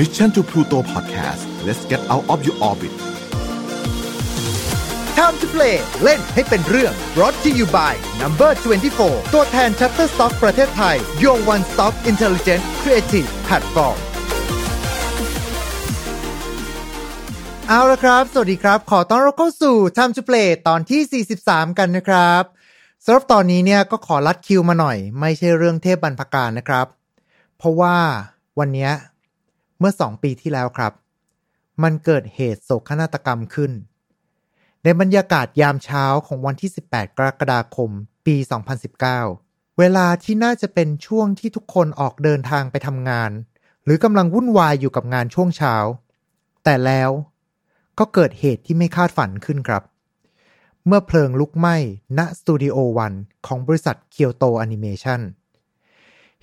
Mission to Pluto Podcast let's get out of your orbit Time to play เล่นให้เป็นเรื่อง brought to you by Number 24 ตัวแทน Shutterstock ประเทศไทย Your One Stop Intelligent Creative Platform เอาละครับ สวัสดีครับ ขอต้อนรับเข้าสู่ Time to Play ตอนที่ 43 กันนะครับสำหรับตอนนี้เนี่ยก็ขอลัดคิวมาหน่อย ไม่ใช่เรื่องเทพบรรพการนะครับ เพราะว่าวันนี้ เมื่อ2ปีที่แล้วครับ มันเกิดเหตุโศกนาฏกรรมขึ้น ในบรรยากาศยามเช้าของวันที่ 18 กรกฎาคม ปี 2019 เวลาที่น่าจะเป็นช่วงที่ทุกคนออกเดินทางไปทำงาน หรือกำลังวุ่นวายอยู่กับงานช่วงเช้า แต่แล้วก็เกิดเหตุที่ไม่คาดฝันขึ้นครับ เมื่อเพลิงลุกไหม้ณสตูดิโอวันของบริษัทเคียวโตแอนิเมชัน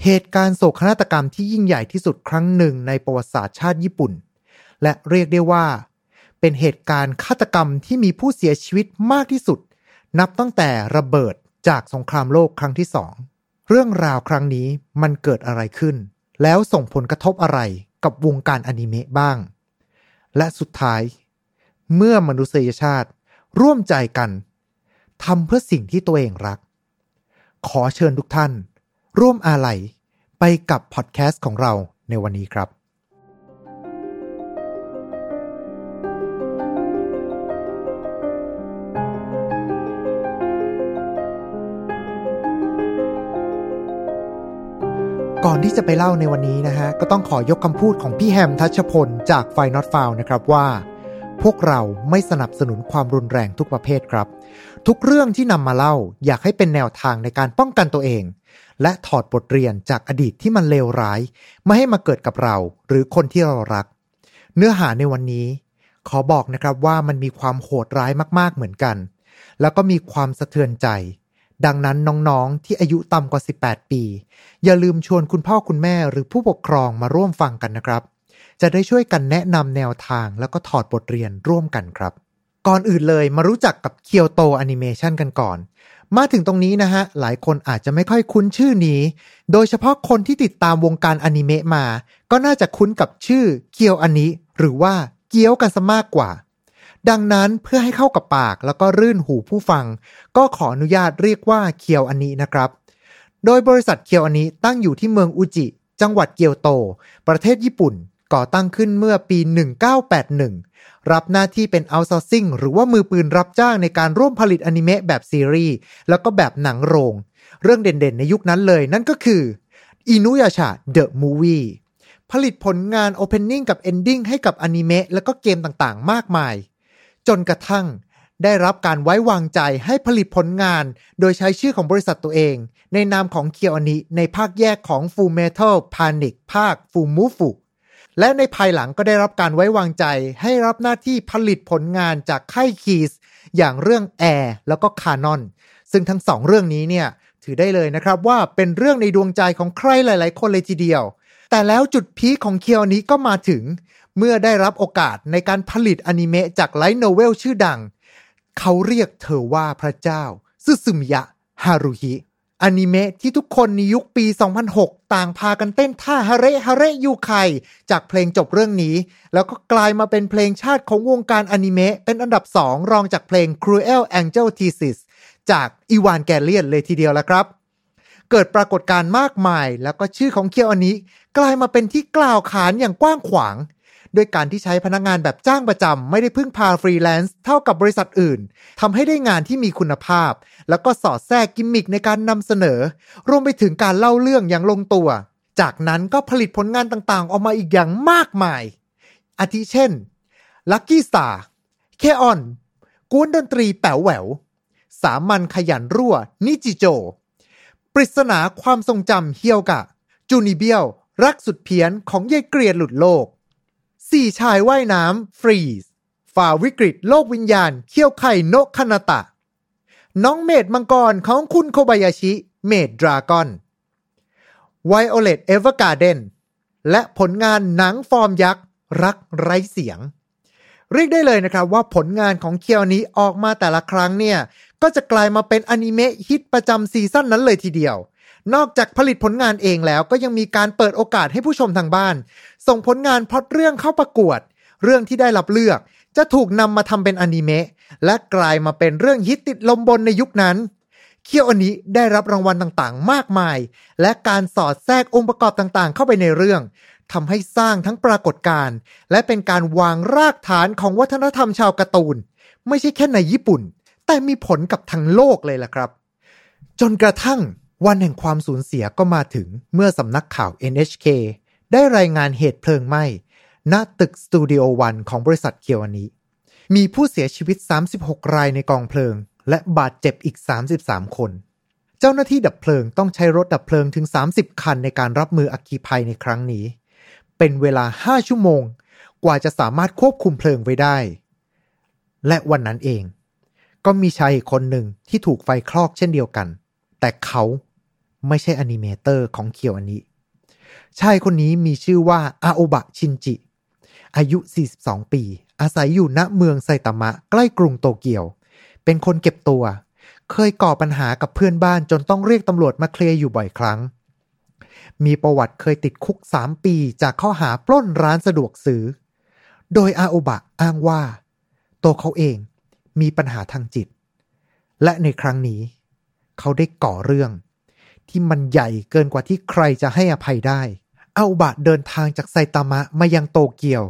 เหตุการณ์โศกนาฏกรรมที่ยิ่งใหญ่ที่สุดครั้งหนึ่งในประวัติศาสตร์ชาติญี่ปุ่น และเรียกได้ว่า เป็นเหตุการณ์ฆาตกรรมที่มีผู้เสียชีวิตมากที่สุด นับตั้งแต่ระเบิดจากสงครามโลกครั้งที่สองเรื่องราวครั้งนี้มันเกิดอะไรขึ้น แล้วส่งผลกระทบอะไรกับวงการอนิเมะบ้าง และสุดท้าย เมื่อมนุษยชาติร่วมใจกันทำเพื่อสิ่งที่ตัวเองรัก ขอเชิญทุกท่าน ร่วมอาลัยไปกับพอดแคสต์ของเราในวันนี้ครับ ก่อนที่จะไปเล่าในวันนี้นะฮะ ก็ต้องขอยกคำพูดของพี่แฮมทัชพลจากไฟนอตฟาวนะครับว่า พวกเราไม่สนับสนุนความรุนแรงทุกประเภทครับ ทุกเรื่องที่นำมาเล่าอยากให้เป็นแนวทางในการป้องกันตัวเอง และถอดบทเรียนจากอดีตที่มันเลวร้าย ไม่ให้มาเกิดกับเราหรือคนที่เรารัก เนื้อหาในวันนี้ ขอบอกนะครับว่ามันมีความโหดร้ายมากๆเหมือนกัน แล้วก็มีความสะเทือนใจ ดังนั้นน้องๆ ที่อายุต่ำกว่า 18 ปี อย่าลืมชวนคุณพ่อคุณแม่หรือผู้ปกครองมาร่วมฟังกันนะครับ จะได้ช่วยกันแนะนำแนวทางแล้วก็ถอดบทเรียนร่วมกันครับ ก่อนอื่นเลยมารู้จักกับเคียวโตแอนิเมชันกันก่อน มาถึงตรงนี้นะฮะ หลายคนอาจจะไม่ค่อยคุ้นชื่อนี้ โดยเฉพาะคนที่ติดตามวงการอนิเมะมา ก็น่าจะคุ้นกับชื่อเคียวอันนี้ หรือว่าเกียวกันซะมากกว่า ดังนั้นเพื่อให้เข้ากับปากแล้วก็รื่นหูผู้ฟัง ก็ขออนุญาตเรียกว่าเคียวอันนี้นะครับ โดยบริษัทเคียวอันนี้ตั้งอยู่ที่เมืองอุจิ จังหวัดเกียวโต ประเทศญี่ปุ่นก่อตั้งขึ้นเมื่อปี 1981 รับหน้าที่เป็น outsourcing หรือว่ามือปืนรับจ้างในการร่วมผลิตอนิเมะแบบซีรีส์แล้วก็แบบหนังโรง เรื่องเด่นๆในยุคนั้นเลยนั่นก็คืออินุยาชา The Movie ผลิตผลงาน Opening กับ Ending ให้กับอนิเมะแล้วก็เกมต่างๆ มากมาย จนกระทั่งได้รับการไว้วางใจให้ผลิตผลงาน โดยใช้ชื่อของบริษัทตัวเอง ในนามของเคียวอนิในภาคแยกของ Full Metal Panic ภาค Full m o f u และในภายหลังก็ได้รับการไว้วางใจให้รับหน้าที่ผลิตผลงานจากค่ายคีสอย่างเรื่อง Air แล้วก็คานอนซึ่งทั้งสองเรื่องนี้เนี่ยถือได้เลยนะครับว่าเป็นเรื่องในดวงใจของใครหลาย ๆ คนเลยทีเดียว แต่แล้วจุดพีคของเคียวนี้ก็มาถึง เมื่อได้รับโอกาสในการผลิตอนิเมะจากไลท์โนเวลชื่อดัง เขาเรียกเธอว่าพระเจ้าซึซึมยะฮารุฮิ อนิเมะที่ทุกคนในยุคปี 2006 ต่างพากันเต้นท่าฮาเรฮาเรยูไคจากเพลงจบเรื่องนี้ แล้วก็กลายมาเป็นเพลงชาติของวงการอนิเมะเป็นอันดับ 2 รองจากเพลง Cruel Angel Thesis จากอีวานแกเลียนเลยทีเดียวแล้วครับ เกิดปรากฏการณ์มากมาย แล้วก็ชื่อของเคียวอันนี้ กลายมาเป็นที่กล่าวขานอย่างกว้างขวาง ด้วยการที่ใช้พนักงานแบบจ้างประจำไม่ได้พึ่งพาฟรีแลนซ์เท่ากับบริษัทอื่นทำให้ได้งานที่มีคุณภาพ แล้วก็สอดแทรกกิมมิคในการนำเสนอ รวมไปถึงการเล่าเรื่องอย่างลงตัว จากนั้นก็ผลิตผลงานต่างๆ ออกมาอีกอย่างมากมาย อาทิเช่น Lucky Star เคออนก๊วนดนตรีแป๋วแหวว สามัญขยันรั่ว นิจิโจ ปริศนาความทรงจำเฮียวกะ จูนิเบียว รักสุดเพี้ยนของยัยเกรียนหลุดโลก สี่ชายว่ายน้ำฟรีสฝ่าวิกฤตโลกวิญญาณ เคียวไคโนะคานาตะ น้องเมดมังกรของคุณโคบายาชิ Maid Dragon Violet Evergarden และผลงานหนังฟอร์มยักษ์ รักไร้เสียง เรียกได้เลยนะครับว่าผลงานของเคียวอนิออกมาแต่ละครั้งเนี่ย ก็จะกลายมาเป็นอนิเมะฮิตประจำซีซั่นนั้นเลยทีเดียว นอกจากผลิตผลงานเองแล้วก็ยังมีการเปิดโอกาสให้ผู้ชมทางบ้าน ส่งผลงานพล็อตเรื่องเข้าประกวด เรื่องที่ได้รับเลือก จะถูกนำมาทำเป็นอนิเมะและกลายมาเป็นเรื่องฮิตติดลมบนในยุคนั้น เคียวอันนี้ได้รับรางวัลต่างๆ มากมาย และการสอดแทรกองค์ประกอบต่างๆ เข้าไปในเรื่องทำให้สร้างทั้งปรากฏการณ์ และเป็นการวางรากฐานของวัฒนธรรมชาวการ์ตูน ไม่ใช่แค่ในญี่ปุ่น แต่มีผลกับทั้งโลกเลยล่ะครับ จนกระทั่ง วันแห่งความสูญเสียก็มาถึงเมื่อสำนักข่าว NHK ได้รายงานเหตุเพลิงไหม้ณตึกสตูดิโอวันของบริษัทเคียวอันนี้มีผู้เสียชีวิต 36 รายในกองเพลิง และบาดเจ็บอีก 33 คน เจ้าหน้าที่ดับเพลิงต้องใช้รถดับเพลิงถึง 30 คันในการรับมืออัคคีภัยในครั้งนี้ เป็นเวลา 5 ชั่วโมง กว่าจะสามารถควบคุมเพลิงไว้ได้ และวันนั้นเอง ก็มีชายอีกคนหนึ่งที่ถูกไฟคลอกเช่นเดียวกัน แต่เขา ไม่ใช่ animator ของเคียวอนิ ชายคนนี้มีชื่อว่าอาโอบะชินจิ อายุ 42 ปี อาศัยอยู่ณเมืองไซตามะใกล้กรุงโตเกียว เป็นคนเก็บตัว เคยก่อปัญหากับเพื่อนบ้านจนต้องเรียกตำรวจมาเคลียร์อยู่บ่อยครั้ง มีประวัติเคยติดคุก 3 ปีจากข้อหาปล้นร้านสะดวกซื้อ โดยอาโอบะอ้างว่า ตัวเขาเองมีปัญหาทางจิต และในครั้งนี้ เขาได้ก่อเรื่อง ที่มันใหญ่เกินกว่าที่ใครจะให้อภัยได้ อาอุบะเดินทางจากไซตามะมายังโตเกียว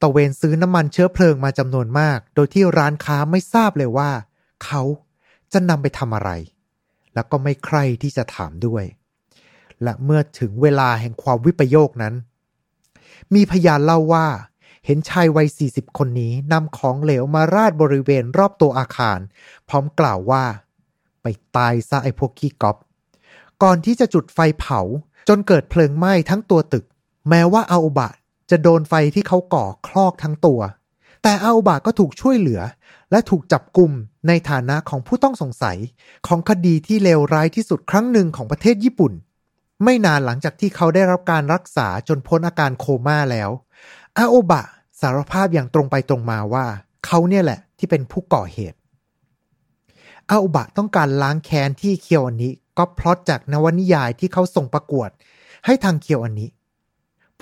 ตะเวนซื้อน้ำมันเชื้อเพลิงมาจำนวนมาก โดยที่ร้านค้าไม่ทราบเลยว่า เขาจะนำไปทำอะไร แล้วก็ไม่ใครที่จะถามด้วย และเมื่อถึงเวลาแห่งความวิปโยคนั้น มีพยานเล่าว่าเห็นชายวัย 40 คนนี้นำของเหลวมาราดบริเวณรอบตัวอาคาร พร้อมกล่าวว่า ไปตายซะไอ้พวกขี้ก๊อป ก่อนที่จะจุดไฟเผา จนเกิดเพลิงไหม้ทั้งตัวตึก แม้ว่าอาอุบะจะโดนไฟที่เขาก่อคลอกทั้งตัว แต่อาอุบะก็ถูกช่วยเหลือ และถูกจับกลุ่มในฐานะของผู้ต้องสงสัยของคดีที่เลวร้ายที่สุดครั้งหนึ่งของประเทศญี่ปุ่น ไม่นานหลังจากที่เขาได้รับการรักษาจนพ้นอาการโคม่าแล้วอาโอบะสารภาพอย่างตรงไปตรงมาว่า เขาเนี่ยแหละที่เป็นผู้ก่อเหตุอาโอบะต้องการล้างแค้นที่เคียวอันนี้ ก็พลอตจากนวนิยายที่เขาส่งประกวด ให้ทางเคียวอันนี้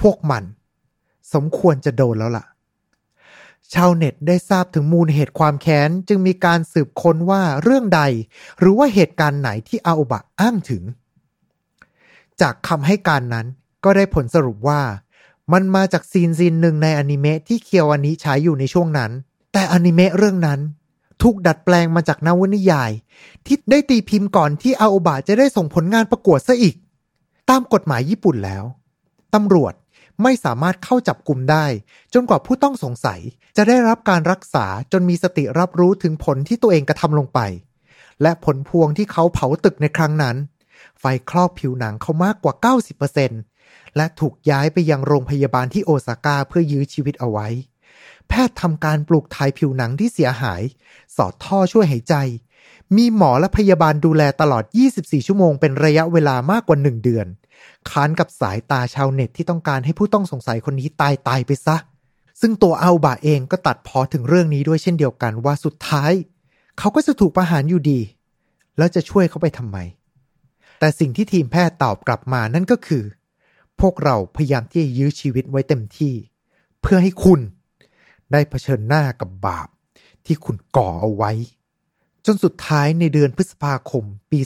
พวกมัน สมควรจะโดนแล้วล่ะ ชาวเน็ตได้ทราบถึงมูลเหตุความแค้น จึงมีการสืบค้นว่าเรื่องใด หรือว่าเหตุการณ์ไหนที่อาโอบะอ้างถึง จากคำให้การนั้นก็ได้ผลสรุปว่า มันมาจาก scene scene หนึ่งในอนิเมะที่เคียวอันนี้ฉายอยู่ในช่วงนั้น แต่อนิเมะเรื่องนั้น ถูกดัดแปลงมาจากนวนิยาย ที่ได้ตีพิมพ์ก่อนที่อาโอบะจะได้ส่งผลงานประกวดซะอีก ตามกฎหมายญี่ปุ่นแล้วตำรวจไม่สามารถเข้าจับกลุ่มได้ จนกว่าผู้ต้องสงสัยจะได้รับการรักษาจนมีสติรับรู้ถึงผลที่ตัวเองกระทำลงไป และผลพวงที่เขาเผาตึกในครั้งนั้น ไฟคลอกผิวหนังเขามากกว่า 90%และถูกย้ายไปยังโรงพยาบาลที่โอซาก้าเพื่อยื้อชีวิตเอาไว้ แพทย์ทำการปลูกถ่ายผิวหนังที่เสียหาย สอดท่อช่วยหายใจ มีหมอและพยาบาลดูแลตลอด 24 ชั่วโมงเป็นระยะเวลามากกว่า 1 เดือน ค้านกับสายตาชาวเน็ตที่ต้องการให้ผู้ต้องสงสัยคนนี้ตายตายไปซะ ซึ่งตัวอัลบาเองก็ตัดพอถึงเรื่องนี้ด้วยเช่นเดียวกันว่าสุดท้าย เขาก็จะถูกประหารอยู่ดี แล้วจะช่วยเขาไปทำไม แต่สิ่งที่ทีมแพทย์ตอบกลับมานั่นก็คือ พวกเราพยายามที่จะยื้อชีวิตไว้เต็มที่ เพื่อให้คุณ ได้เผชิญหน้ากับบาปที่คุณก่อเอาไว้ จนสุดท้ายในเดือนพฤษภาคมปี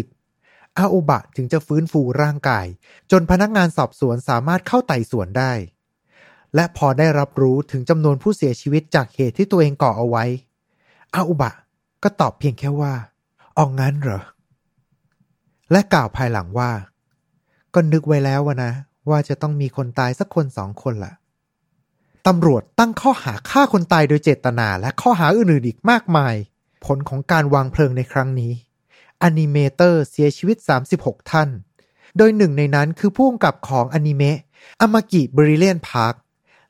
2020 อาโอบะถึงจะฟื้นฟูร่างกาย จนพนักงานสอบสวนสามารถเข้าไต่สวนได้ และพอได้รับรู้ถึงจำนวนผู้เสียชีวิตจากเหตุที่ตัวเองก่อเอาไว้ อาอุบะก็ตอบเพียงแค่ว่าออกงั้นเหรอ และกล่าวภายหลังว่า ก็นึกไว้แล้ววะนะ ว่าจะต้องมีคนตายสักคนสองคนล่ะ ตำรวจตั้งข้อหาฆ่าคนตายโดยเจตนาและข้อหาอื่นๆอีกมากมาย ผลของการวางเพลิงในครั้งนี้ animator เสียชีวิต 36 ท่าน โดยหนึ่งในนั้นคือผู้กำกับของอนิเมะ Amagi Brilliant Park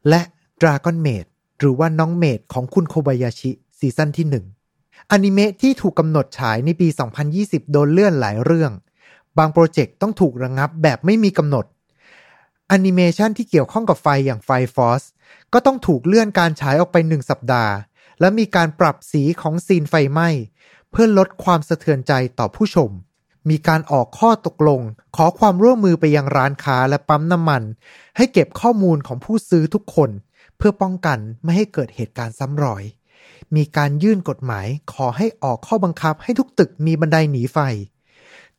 และ Dragon Maid หรือว่าน้องเมดของคุณโคบายาชิซีซั่นที่หนึ่งอนิเมะที่ถูกกำหนดฉายในปี 2020 โดนเลื่อนหลายเรื่อง บางโปรเจกต์ต้องถูกระงับแบบไม่มีกำหนด อนิเมชันที่เกี่ยวข้องกับไฟอย่าง Fire Force ก็ต้องถูกเลื่อนการฉายออกไปหนึ่งสัปดาห์ และมีการปรับสีของซีนไฟไหม้ เพื่อลดความสะเทือนใจต่อผู้ชม มีการออกข้อตกลง ขอความร่วมมือไปยังร้านค้าและปั๊มน้ำมัน ให้เก็บข้อมูลของผู้ซื้อทุกคน เพื่อป้องกันไม่ให้เกิดเหตุการณ์ซ้ำรอย มีการยื่นกฎหมายขอให้ออกข้อบังคับให้ทุกตึกมีบันไดหนีไฟ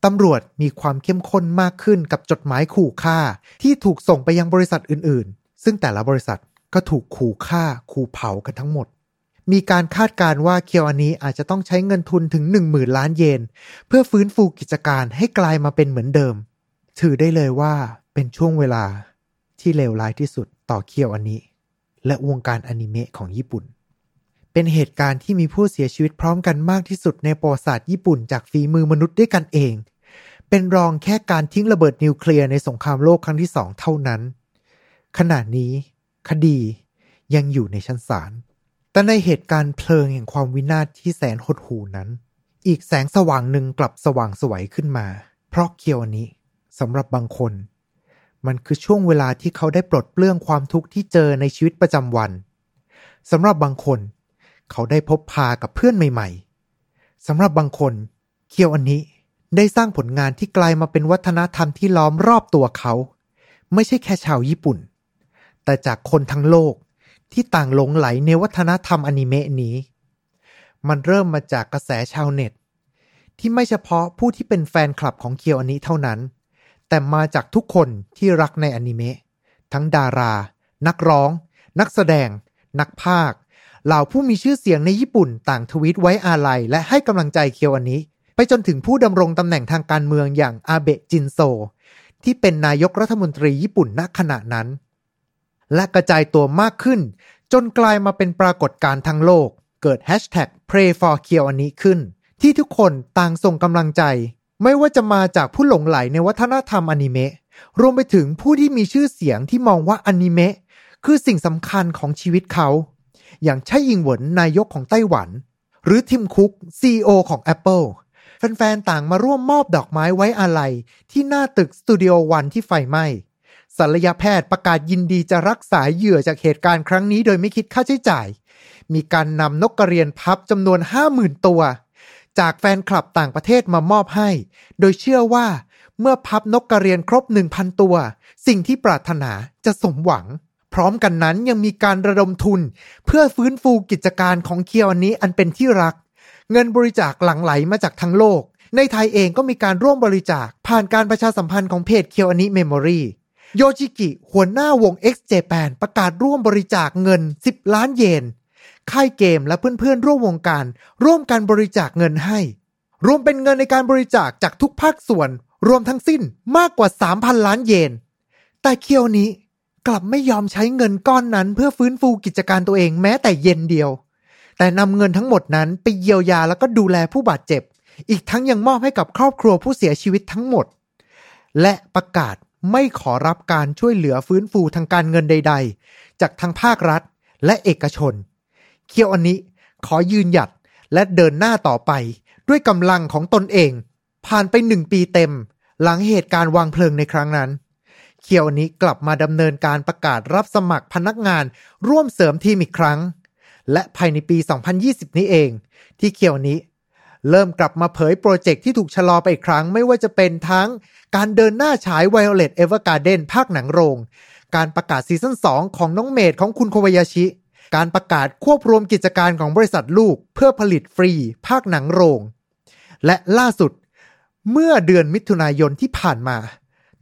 ตำรวจมีความเข้มข้นมากขึ้นกับจดหมายขู่ฆ่า ที่ถูกส่งไปยังบริษัทอื่นๆ ซึ่งแต่ละบริษัทก็ถูกขู่ฆ่าขู่เผากันทั้งหมด มีการคาดการว่าเคียวอันนี้อาจจะต้องใช้เงินทุนถึง 1 0,000 ล้านเยน เพื่อฟื้นฟูกิจการให้กลายมาเป็นเหมือนเดิม ถือได้เลยว่าเป็นช่วงเวลาที่เลวร้ายที่สุดต่อเคียวอันนี้ และวงการอนิเมะของญี่ปุ่น เป็นเหตุการณ์ที่มีผู้เสียชีวิตพร้อมกันมากที่สุดในประวัติศาสตร์ญี่ปุ่นจากฝีมือมนุษย์ด้วยกันเอง เป็นรองแค่การทิ้งระเบิดนิวเคลียร์ในสงครามโลกครั้งที่สองเท่านั้น ขณะนี้ คดียังอยู่ในชั้นศาล แต่ในเหตุการณ์เพลิงแห่งความวินาศที่แสนหดหู่นั้น อีกแสงสว่างหนึ่งกลับสว่างสวยขึ้นมา เพราะเคียวอันนี้สำหรับบางคน มันคือช่วงเวลาที่เขาได้ปลดเปลื้องความทุกข์ที่เจอในชีวิตประจำวันสำหรับบางคน เขาได้พบพากับเพื่อนใหม่ ๆสำหรับบางคน เคียวอันนี้ ได้สร้างผลงานที่กลายมาเป็นวัฒนธรรมที่ล้อมรอบตัวเขา ไม่ใช่แค่ชาวญี่ปุ่น แต่จากคนทั้งโลกที่ต่างหลงไหลในวัฒนธรรมอนิเมะนี้ มันเริ่มมาจากกระแสชาวเน็ต ที่ไม่เฉพาะผู้ที่เป็นแฟนคลับของเคียวอันนี้เท่านั้น แต่มาจากทุกคนที่รักในอนิเมะทั้งดารา นักร้อง นักแสดง นักพากย์เหล่าผู้มีชื่อเสียงในญี่ปุ่นต่างทวีตไว้อาลัยและให้กำลังใจเคียวอันนี้ ไปจนถึงผู้ดำรงตำแหน่งทางการเมืองอย่างอาเบะจินโซ ที่เป็นนายกรัฐมนตรีญี่ปุ่นณขณะนั้น และกระจายตัวมากขึ้น จนกลายมาเป็นปรากฏการณ์ทั้งโลก เกิดแฮชแท็ก pray for เคียวอันนี้ขึ้น ที่ทุกคนต่างส่งกำลังใจ ไม่ว่าจะมาจากผู้หลงไหลในวัฒนธรรมอนิเมะรวมไปถึงผู้ที่มีชื่อเสียงที่มองว่าอนิเมะคือสิ่งสำคัญของชีวิตเขา อย่างไช่ยิงเหวินนายกของไต้หวัน หรือทิมคุก CEO ของ Apple แฟนๆ ต่างมาร่วมมอบดอกไม้ไว้อาลัยที่หน้าตึกสตูดิโอวันที่ไฟไหม้ศัลยแพทย์ประกาศยินดีจะรักษาเหยื่อจากเหตุการณ์ครั้งนี้โดยไม่คิดค่าใช้จ่าย มีการนำนกกระเรียนพับจำนวน 50,000 ตัว จากแฟนคลับต่างประเทศมามอบให้ โดยเชื่อว่าเมื่อพับนกกระเรียนครบ 1,000 ตัว สิ่งที่ปรารถนาจะสมหวัง พร้อมกันนั้นยังมีการระดมทุน เพื่อฟื้นฟูกิจการของเคียวอันนี้อันเป็นที่รัก เงินบริจาคหลั่งไหลมาจากทั้งโลก ในไทยเองก็มีการร่วมบริจาค ผ่านการประชาสัมพันธ์ของเพจเคียวแอนิ Memory โยชิกิ หัวหน้าวง X Japan ประกาศร่วมบริจาคเงิน 10 ล้านเยน ค่ายเกมและเพื่อนๆ ร่วมวงการ ร่วมกันบริจาคเงินให้ รวมเป็นเงินในการบริจาคจากทุกภาคส่วน รวมทั้งสิ้นมากกว่า 3,000 ล้านเยน แต่เคียวนี้กลับไม่ยอมใช้เงินก้อนนั้นเพื่อฟื้นฟูกิจการตัวเองแม้แต่เย็นเดียว แต่นำเงินทั้งหมดนั้นไปเยียวยาแล้วก็ดูแลผู้บาดเจ็บ อีกทั้งยังมอบให้กับครอบครัวผู้เสียชีวิตทั้งหมด และประกาศไม่ขอรับการช่วยเหลือฟื้นฟูทางการเงินใด ๆ จากทางภาครัฐและเอกชน เคียวอันนี้ขอยืนหยัดและเดินหน้าต่อไปด้วยกำลังของตนเอง ผ่านไปหนึ่งปีเต็ม หลังเหตุการณ์วางเพลิงในครั้งนั้น เคียวอันนี้กลับมาดำเนินการประกาศรับสมัครพนักงานร่วมเสริมทีมอีกครั้ง และภายในปี 2020 นี้เอง ที่เคียวนี้ เริ่มกลับมาเผยโปรเจกต์ที่ถูกชะลอไปอีกครั้ง ไม่ว่าจะเป็นทั้งการเดินหน้าฉาย Violet Evergarden ภาคหนังโรง การประกาศซีซั่น2 ของน้องเมดของคุณโควายาชิ การประกาศควบรวมกิจการของบริษัทลูก เพื่อผลิตฟรี ภาคหนังโรง และล่าสุด เมื่อเดือนมิถุนายนที่ผ่านมา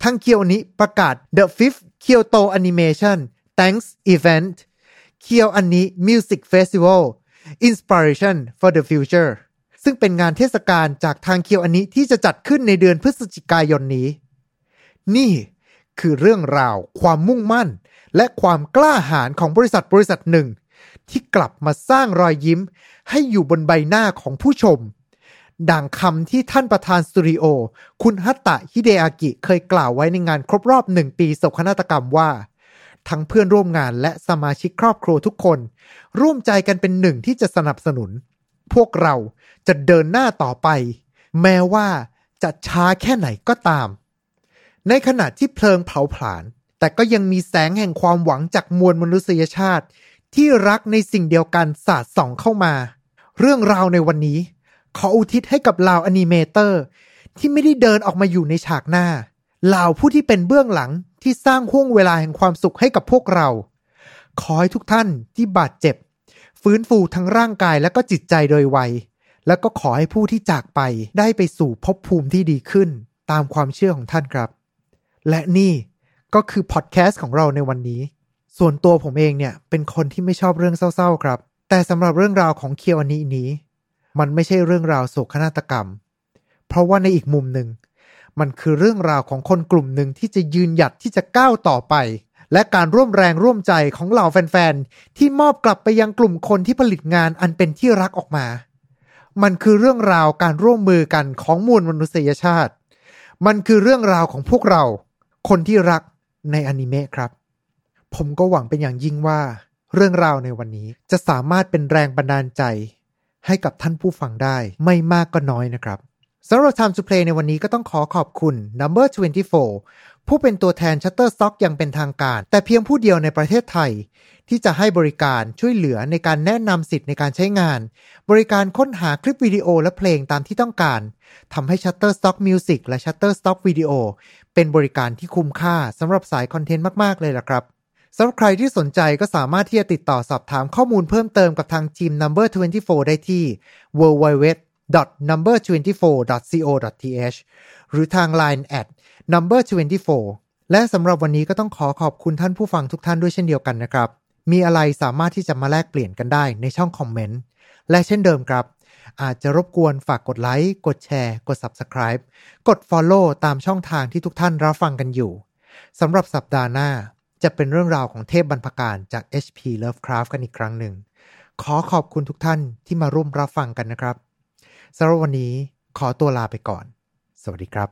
ทางเคียวนี้ประกาศ The Fifth Kyoto Animation Thanks Event เคียวอันนี้ Music Festival Inspiration for the Future ซึ่งเป็นงานเทศกาลจากทางเคียวอันนี้ที่จะจัดขึ้นในเดือนพฤศจิกายนนี้ นี่คือเรื่องราว ความมุ่งมั่น และความกล้าหาญของบริษัทบริษัทหนึ่ง ที่กลับมาสร้างรอยยิ้ม ให้อยู่บนใบหน้าของผู้ชม ดังคำที่ท่านประธานสตูดิโอ คุณฮัตตะฮิเดอากิเคยกล่าวไว้ในงานครบรอบหนึ่งปีโศกนาฏกรรมว่า ทั้งเพื่อนร่วมงานและสมาชิกครอบครัวทุกคน ร่วมใจกันเป็นหนึ่งที่จะสนับสนุน พวกเราจะเดินหน้าต่อไป แม้ว่าจะช้าแค่ไหนก็ตาม ในขณะที่เพลิงเผาผลาญแต่ก็ยังมีแสงแห่งความหวังจากมวลมนุษยชาติ ที่รักในสิ่งเดียวกันสาดส่องเข้ามา เรื่องราวในวันนี้ ขออุทิศให้กับลาวอนิเมเตอร์ ที่ไม่ได้เดินออกมาอยู่ในฉากหน้า เหล่าผู้ที่เป็นเบื้องหลังที่สร้างห่วงเวลาแห่งความสุขให้กับพวกเรา ขอให้ทุกท่านที่บาดเจ็บ ฟื้นฟูทั้งร่างกายและก็จิตใจโดยไว แล้วก็ขอให้ผู้ที่จากไปได้ไปสู่ภพภูมิที่ดีขึ้น ตามความเชื่อของท่านครับ และนี่ก็คือพอดแคสต์ของเราในวันนี้ ส่วนตัวผมเองเนี่ยเป็นคนที่ไม่ชอบเรื่องเศร้าๆครับ แต่สำหรับเรื่องราวของเคียวอันนี้นี้ มันไม่ใช่เรื่องราวโศกนาฏกรรม เพราะว่าในอีกมุมหนึ่ง มันคือเรื่องราวของคนกลุ่มหนึ่งที่จะยืนหยัดที่จะก้าวต่อไป และการร่วมแรงร่วมใจของเหล่าแฟนๆ ที่มอบกลับไปยังกลุ่มคนที่ผลิตงานอันเป็นที่รักออกมา มันคือเรื่องราวการร่วมมือกันของมวลมนุษยชาติ มันคือเรื่องราวของพวกเรา คนที่รักในอนิเมะครับ ผมก็หวังเป็นอย่างยิ่งว่า เรื่องราวในวันนี้จะสามารถเป็นแรงบันดาลใจ ให้กับท่านผู้ฟังได้ไม่มากก็น้อยนะครับ สำหรับ Time to Play ในวันนี้ก็ต้องขอขอบคุณ Number 24 ผู้เป็นตัวแทน Shutterstock อย่างเป็นทางการ แต่เพียงผู้เดียวในประเทศไทย ที่จะให้บริการช่วยเหลือในการแนะนำสิทธิ์ในการใช้งาน บริการค้นหาคลิปวิดีโอและเพลงตามที่ต้องการทำให้ Shutterstock Music และ Shutterstock Video เป็นบริการที่คุ้มค่าสำหรับสายคอนเทนต์มาก ๆ เลยล่ะครับสำหรับใครที่สนใจก็สามารถที่จะติดต่อสอบถามข้อมูลเพิ่มเติมกับทางทีม Number 24 ได้ที่ www number24.co.th หรือทาง Line at number 24 และสำหรับวันนี้ก็ต้องขอขอบคุณท่านผู้ฟังทุกท่านด้วยเช่นเดียวกันนะครับ มีอะไรสามารถที่จะมาแลกเปลี่ยนกันได้ในช่องคอมเมนต์ และเช่นเดิมครับ อาจจะรบกวนฝากกดไลค์ กดแชร์ กด Subscribe กด Follow ตามช่องทางที่ทุกท่านรับฟังกันอยู่สำหรับสัปดาห์หน้าจะเป็นเรื่องราวของเทพบรรพการจาก HP Lovecraft กันอีกครั้งหนึ่ง ขอขอบคุณทุกท่านที่มาร่วมรับฟังกันนะครับ สำหรับวันนี้ขอตัวลาไปก่อน สวัสดีครับ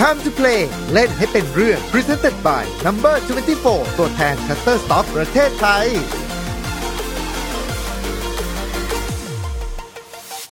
Time to play เล่นให้เป็นเรื่อง Presented by Number 24 ตัวแทน Shutterstock ประเทศไทย